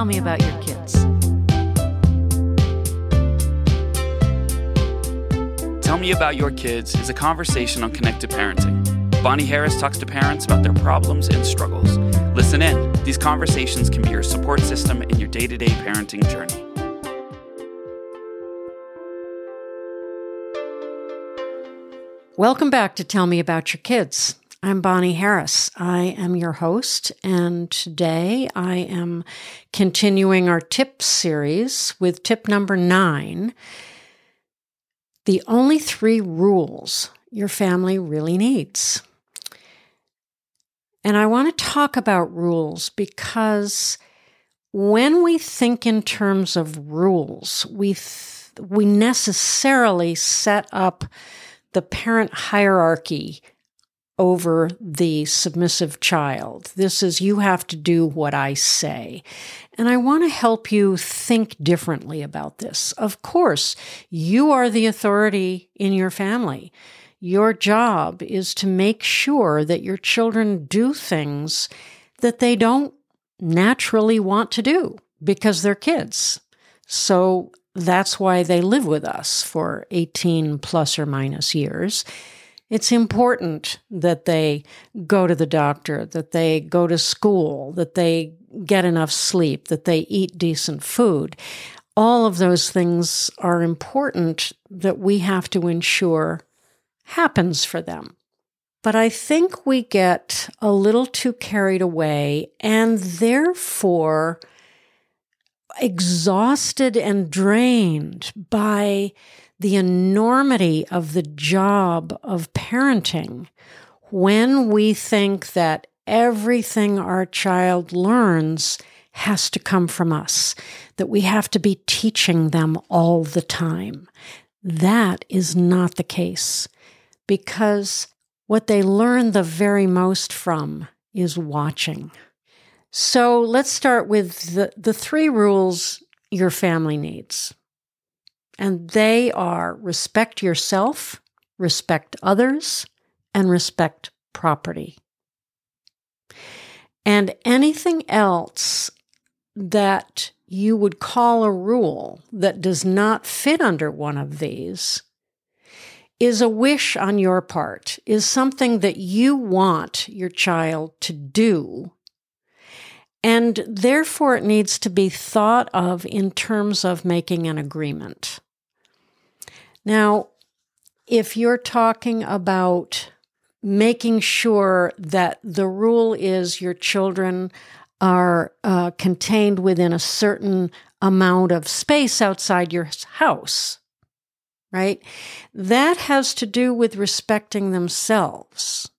Tell me about your kids. Tell Me About Your Kids is a conversation on connected parenting. Bonnie Harris talks to parents about their problems and struggles. Listen in. These conversations can be your support system in your day to day parenting journey. Welcome back to Tell Me About Your Kids. I'm Bonnie Harris. I am your host, and today I am continuing our tips series with tip number nine the only three rules your family really needs. And I want to talk about rules because when we think in terms of rules, we, th- we necessarily set up the parent hierarchy over the submissive child. This is, you have to do what I say. And I want to help you think differently about this. Of course, you are the authority in your family. Your job is to make sure that your children do things that they don't naturally want to do because they're kids. So that's why they live with us for 18 plus or minus years. It's important that they go to the doctor, that they go to school, that they get enough sleep, that they eat decent food. All of those things are important that we have to ensure happens for them. But I think we get a little too carried away and therefore exhausted and drained by the enormity of the job of parenting when we think that everything our child learns has to come from us, that we have to be teaching them all the time. That is not the case because what they learn the very most from is watching. So let's start with the, the three rules your family needs. And they are respect yourself, respect others, and respect property. And anything else that you would call a rule that does not fit under one of these is a wish on your part, is something that you want your child to do. And therefore, it needs to be thought of in terms of making an agreement. Now, if you're talking about making sure that the rule is your children are uh, contained within a certain amount of space outside your house, right? That has to do with respecting themselves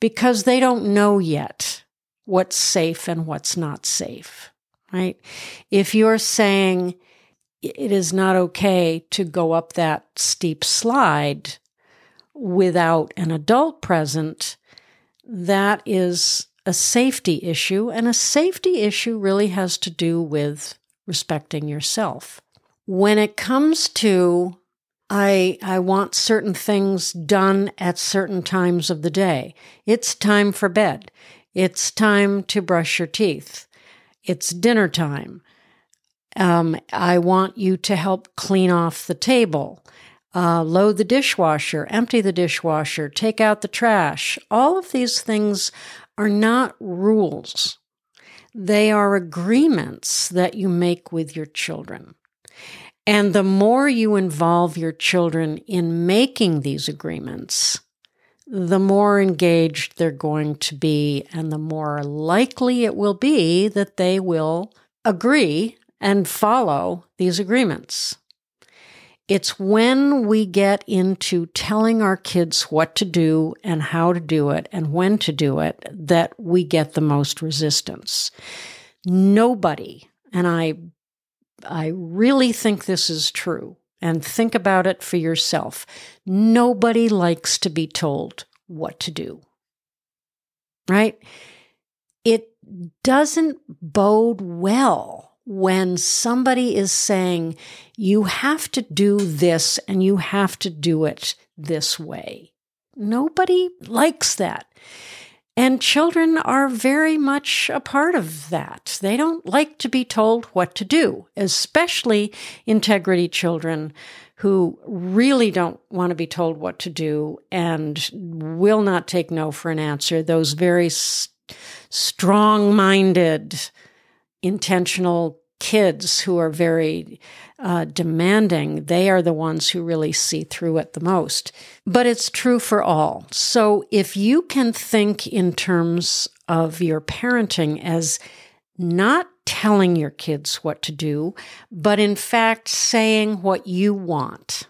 because they don't know yet what's safe and what's not safe, right? If you're saying, it is not okay to go up that steep slide without an adult present, that is a safety issue. And a safety issue really has to do with respecting yourself. When it comes to, I, I want certain things done at certain times of the day, it's time for bed. It's time to brush your teeth. It's dinner time. Um, I want you to help clean off the table, uh, load the dishwasher, empty the dishwasher, take out the trash. All of these things are not rules. They are agreements that you make with your children. And the more you involve your children in making these agreements, the more engaged they're going to be, and the more likely it will be that they will agree and follow these agreements. It's when we get into telling our kids what to do and how to do it and when to do it that we get the most resistance. Nobody, and I, I really think this is true, and think about it for yourself. Nobody likes to be told what to do. Right? It doesn't bode well when somebody is saying, you have to do this and you have to do it this way. Nobody likes that. And children are very much a part of that. They don't like to be told what to do, especially integrity children who really don't want to be told what to do and will not take no for an answer. Those very strong minded, intentional kids who are very uh, demanding, they are the ones who really see through it the most. But it's true for all. So if you can think in terms of your parenting as not telling your kids what to do, but in fact saying what you want.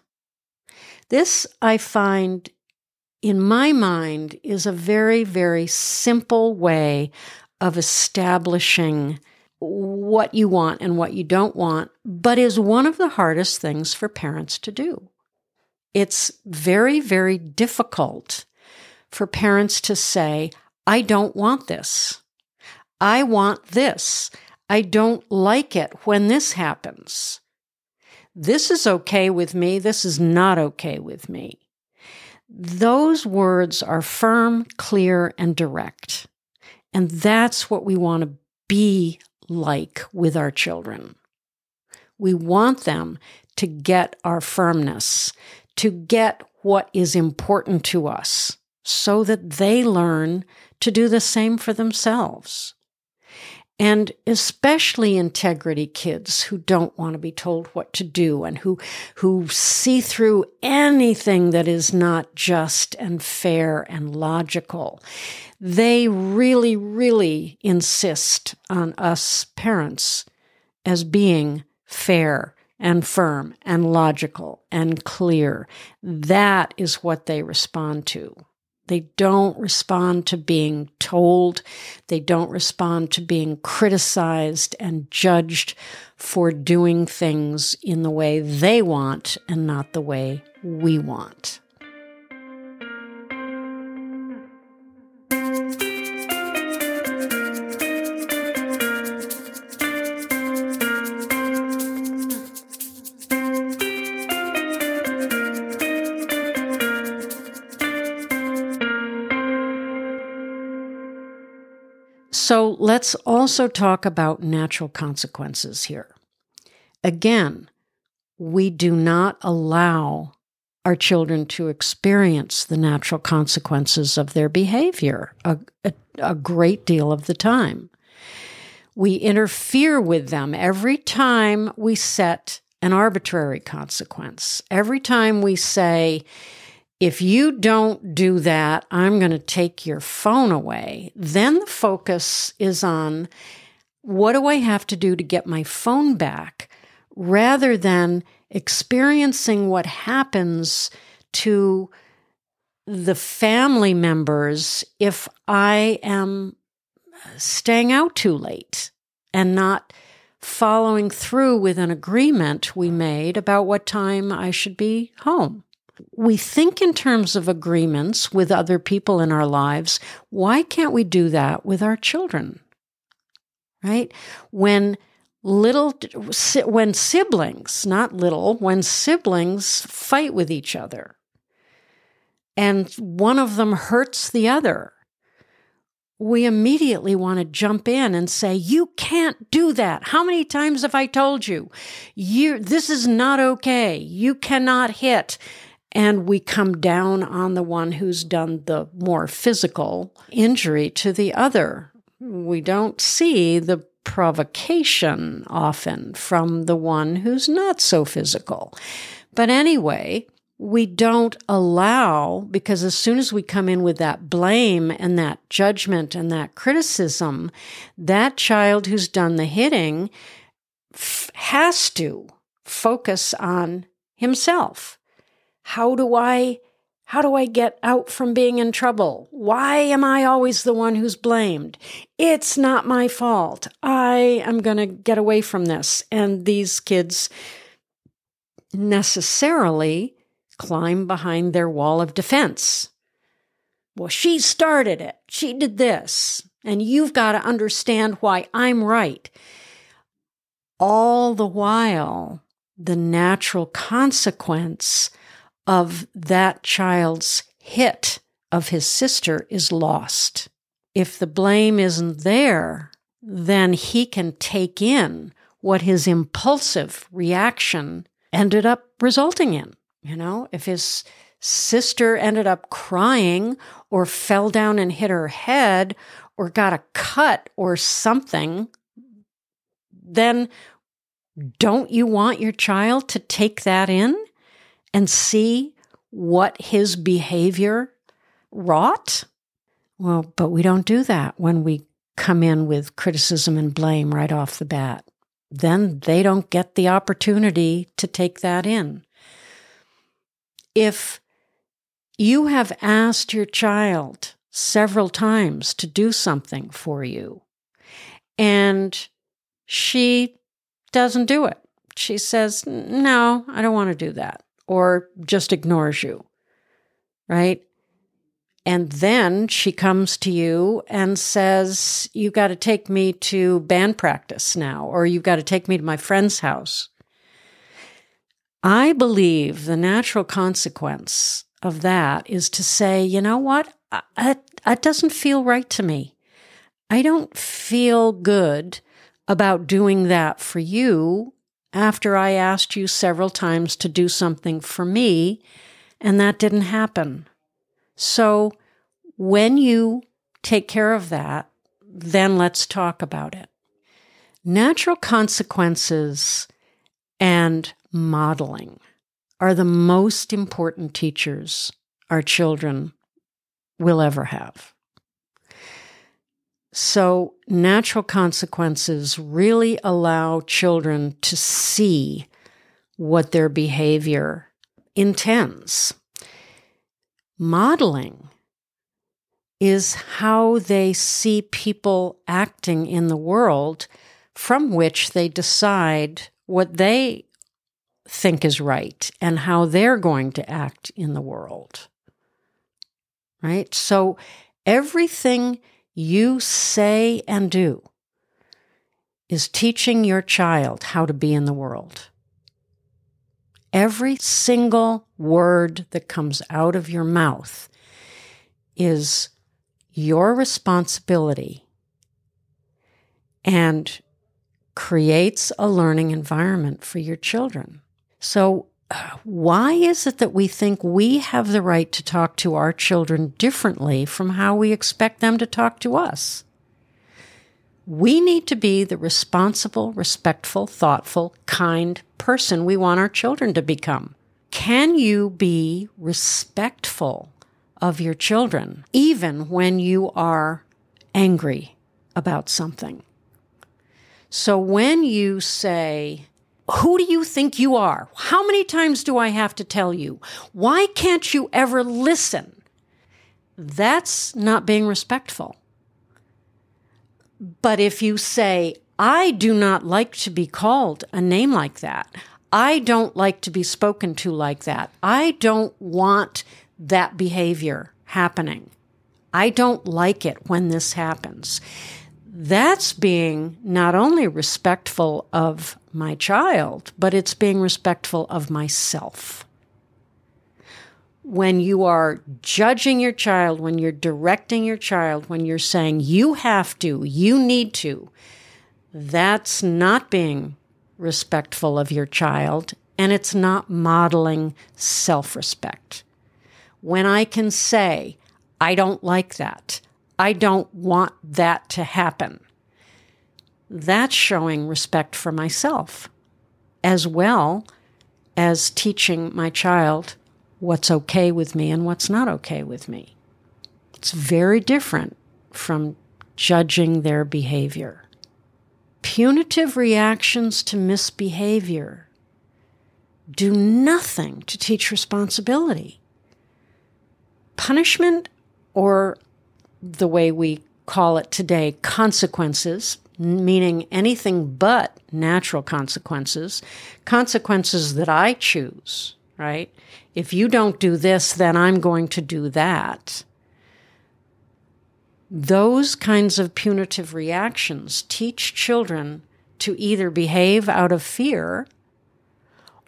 This I find in my mind is a very, very simple way of establishing what you want and what you don't want, but is one of the hardest things for parents to do. It's very, very difficult for parents to say, I don't want this. I want this. I don't like it when this happens. This is okay with me. This is not okay with me. Those words are firm, clear, and direct. And that's what we want to be like with our children. We want them to get our firmness, to get what is important to us, so that they learn to do the same for themselves. And especially integrity kids who don't want to be told what to do and who, who see through anything that is not just and fair and logical they really, really insist on us parents as being fair and firm and logical and clear. That is what they respond to. They don't respond to being told. They don't respond to being criticized and judged for doing things in the way they want and not the way we want. Let's also talk about natural consequences here. Again, we do not allow our children to experience the natural consequences of their behavior a, a, a, great deal of the time. We interfere with them every time we set an arbitrary consequence. Every time we say, if you don't do that, I'm going to take your phone away. Then the focus is on what do I have to do to get my phone back rather than experiencing what happens to the family members if I am staying out too late and not following through with an agreement we made about what time I should be home we think in terms of agreements with other people in our lives. Why can't we do that with our children? Right? When little, when siblings, not little, when siblings fight with each other and one of them hurts the other, we immediately want to jump in and say, You can't do that. How many times have I told you? You, this is not okay. You cannot hit and we come down on the one who's done the more physical injury to the other. We don't see the provocation often from the one who's not so physical. But anyway, we don't allow, because as soon as we come in with that blame and that judgment and that criticism, that child who's done the hitting f- has to focus on himself how do I how do I get out from being in trouble? Why am I always the one who's blamed? It's not my fault. I am going to get away from this. And these kids necessarily climb behind their wall of defense. Well, she started it. She did this. And you've got to understand why I'm right. All the while, the natural consequence of that child's hit of his sister is lost. if the blame isn't there, then he can take in what his impulsive reaction ended up resulting in. You know, if his sister ended up crying or fell down and hit her head or got a cut or something, then don't you want your child to take that in and see what his behavior wrought? Well, but we don't do that when we come in with criticism and blame right off the bat. Then they don't get the opportunity to take that in. If you have asked your child several times to do something for you and she doesn't do it, she says, No, I don't want to do that, or just ignores you, right? And then she comes to you and says, You got to take me to band practice now, or you've got to take me to my friend's house. I believe the natural consequence of that is to say, you know what? That doesn't feel right to me. I don't feel good about doing that for you after I asked you several times to do something for me, and that didn't happen. So when you take care of that, then let's talk about it. Natural consequences and modeling are the most important teachers our children will ever have. So, natural consequences really allow children to see what their behavior intends. Modeling is how they see people acting in the world from which they decide what they think is right and how they're going to act in the world. Right? So everything you say and do is teaching your child how to be in the world. Every single word that comes out of your mouth is your responsibility and creates a learning environment for your children. So, why is it that we think we have the right to talk to our children differently from how we expect them to talk to us? We need to be the responsible, respectful, thoughtful, kind person we want our children to become. Can you be respectful of your children, even when you are angry about something? So when you say, who do you think you are? How many times do I have to tell you? Why can't you ever listen? That's not being respectful. But if you say, I do not like to be called a name like that, I don't like to be spoken to like that, I don't want that behavior happening, I don't like it when this happens. That's being not only respectful of my child, but it's being respectful of myself. When you are judging your child, when you're directing your child, when you're saying you have to, you need to, that's not being respectful of your child and it's not modeling self respect. When I can say, I don't like that, I don't want that to happen that's showing respect for myself as well as teaching my child what's okay with me and what's not okay with me. It's very different from judging their behavior. Punitive reactions to misbehavior do nothing to teach responsibility. Punishment, or the way we call it today, consequences, meaning anything but natural consequences, consequences that I choose, right? If you don't do this, then I'm going to do that. Those kinds of punitive reactions teach children to either behave out of fear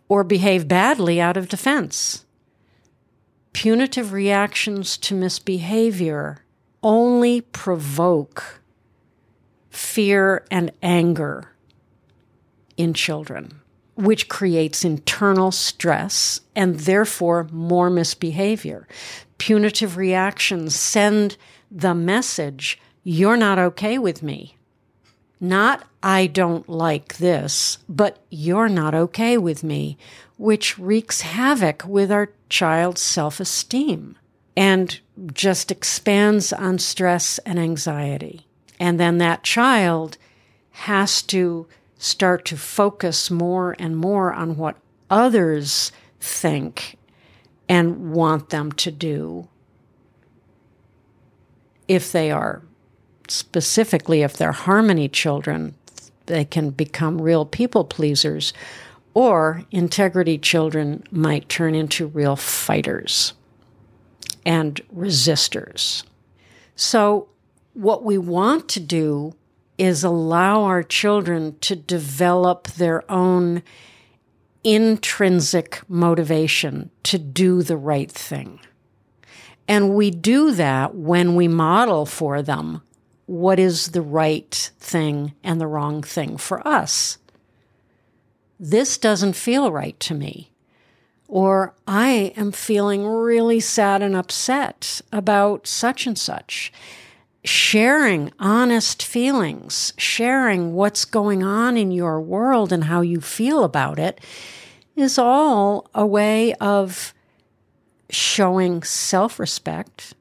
or behave badly out of defense. Punitive reactions to misbehavior only provoke fear and anger in children, which creates internal stress and therefore more misbehavior. Punitive reactions send the message you're not okay with me. Not, I don't like this, but you're not okay with me, which wreaks havoc with our child's self esteem and just expands on stress and anxiety. And then that child has to start to focus more and more on what others think and want them to do if they are specifically if they're harmony children they can become real people pleasers or integrity children might turn into real fighters and resistors so what we want to do is allow our children to develop their own intrinsic motivation to do the right thing. And we do that when we model for them what is the right thing and the wrong thing for us. This doesn't feel right to me. Or I am feeling really sad and upset about such and such sharing honest feelings, sharing what's going on in your world and how you feel about it is all a way of showing self respect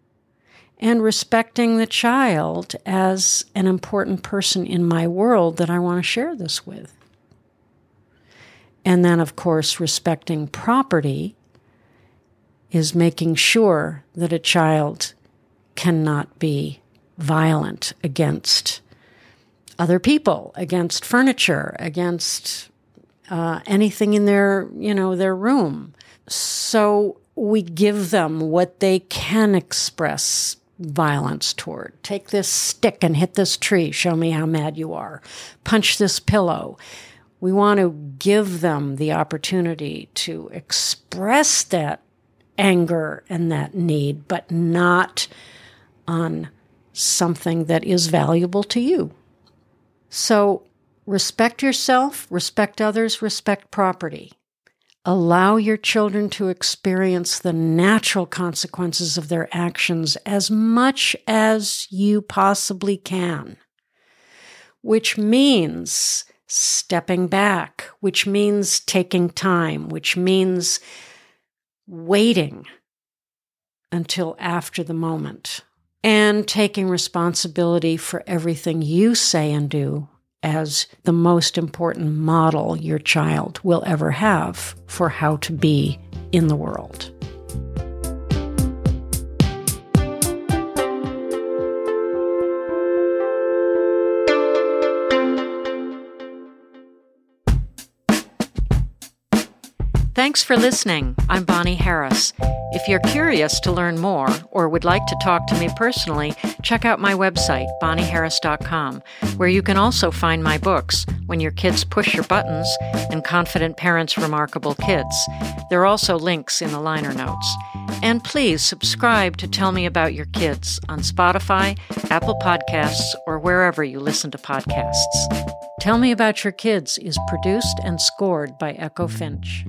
and respecting the child as an important person in my world that I want to share this with. And then, of course, respecting property is making sure that a child cannot be violent against other people, against furniture, against uh, anything in their, you know, their room. So we give them what they can express violence toward. Take this stick and hit this tree. Show me how mad you are. Punch this pillow. We want to give them the opportunity to express that anger and that need, but not on something that is valuable to you. So respect yourself, respect others, respect property. Allow your children to experience the natural consequences of their actions as much as you possibly can, which means stepping back, which means taking time, which means waiting until after the moment and taking responsibility for everything you say and do as the most important model your child will ever have for how to be in the world. Thanks for listening. I'm Bonnie Harris. If you're curious to learn more or would like to talk to me personally, check out my website, bonnieharris.com, where you can also find my books, When Your Kids Push Your Buttons and Confident Parents Remarkable Kids. There are also links in the liner notes. And please subscribe to Tell Me About Your Kids on Spotify, Apple Podcasts, or wherever you listen to podcasts. Tell Me About Your Kids is produced and scored by Echo Finch.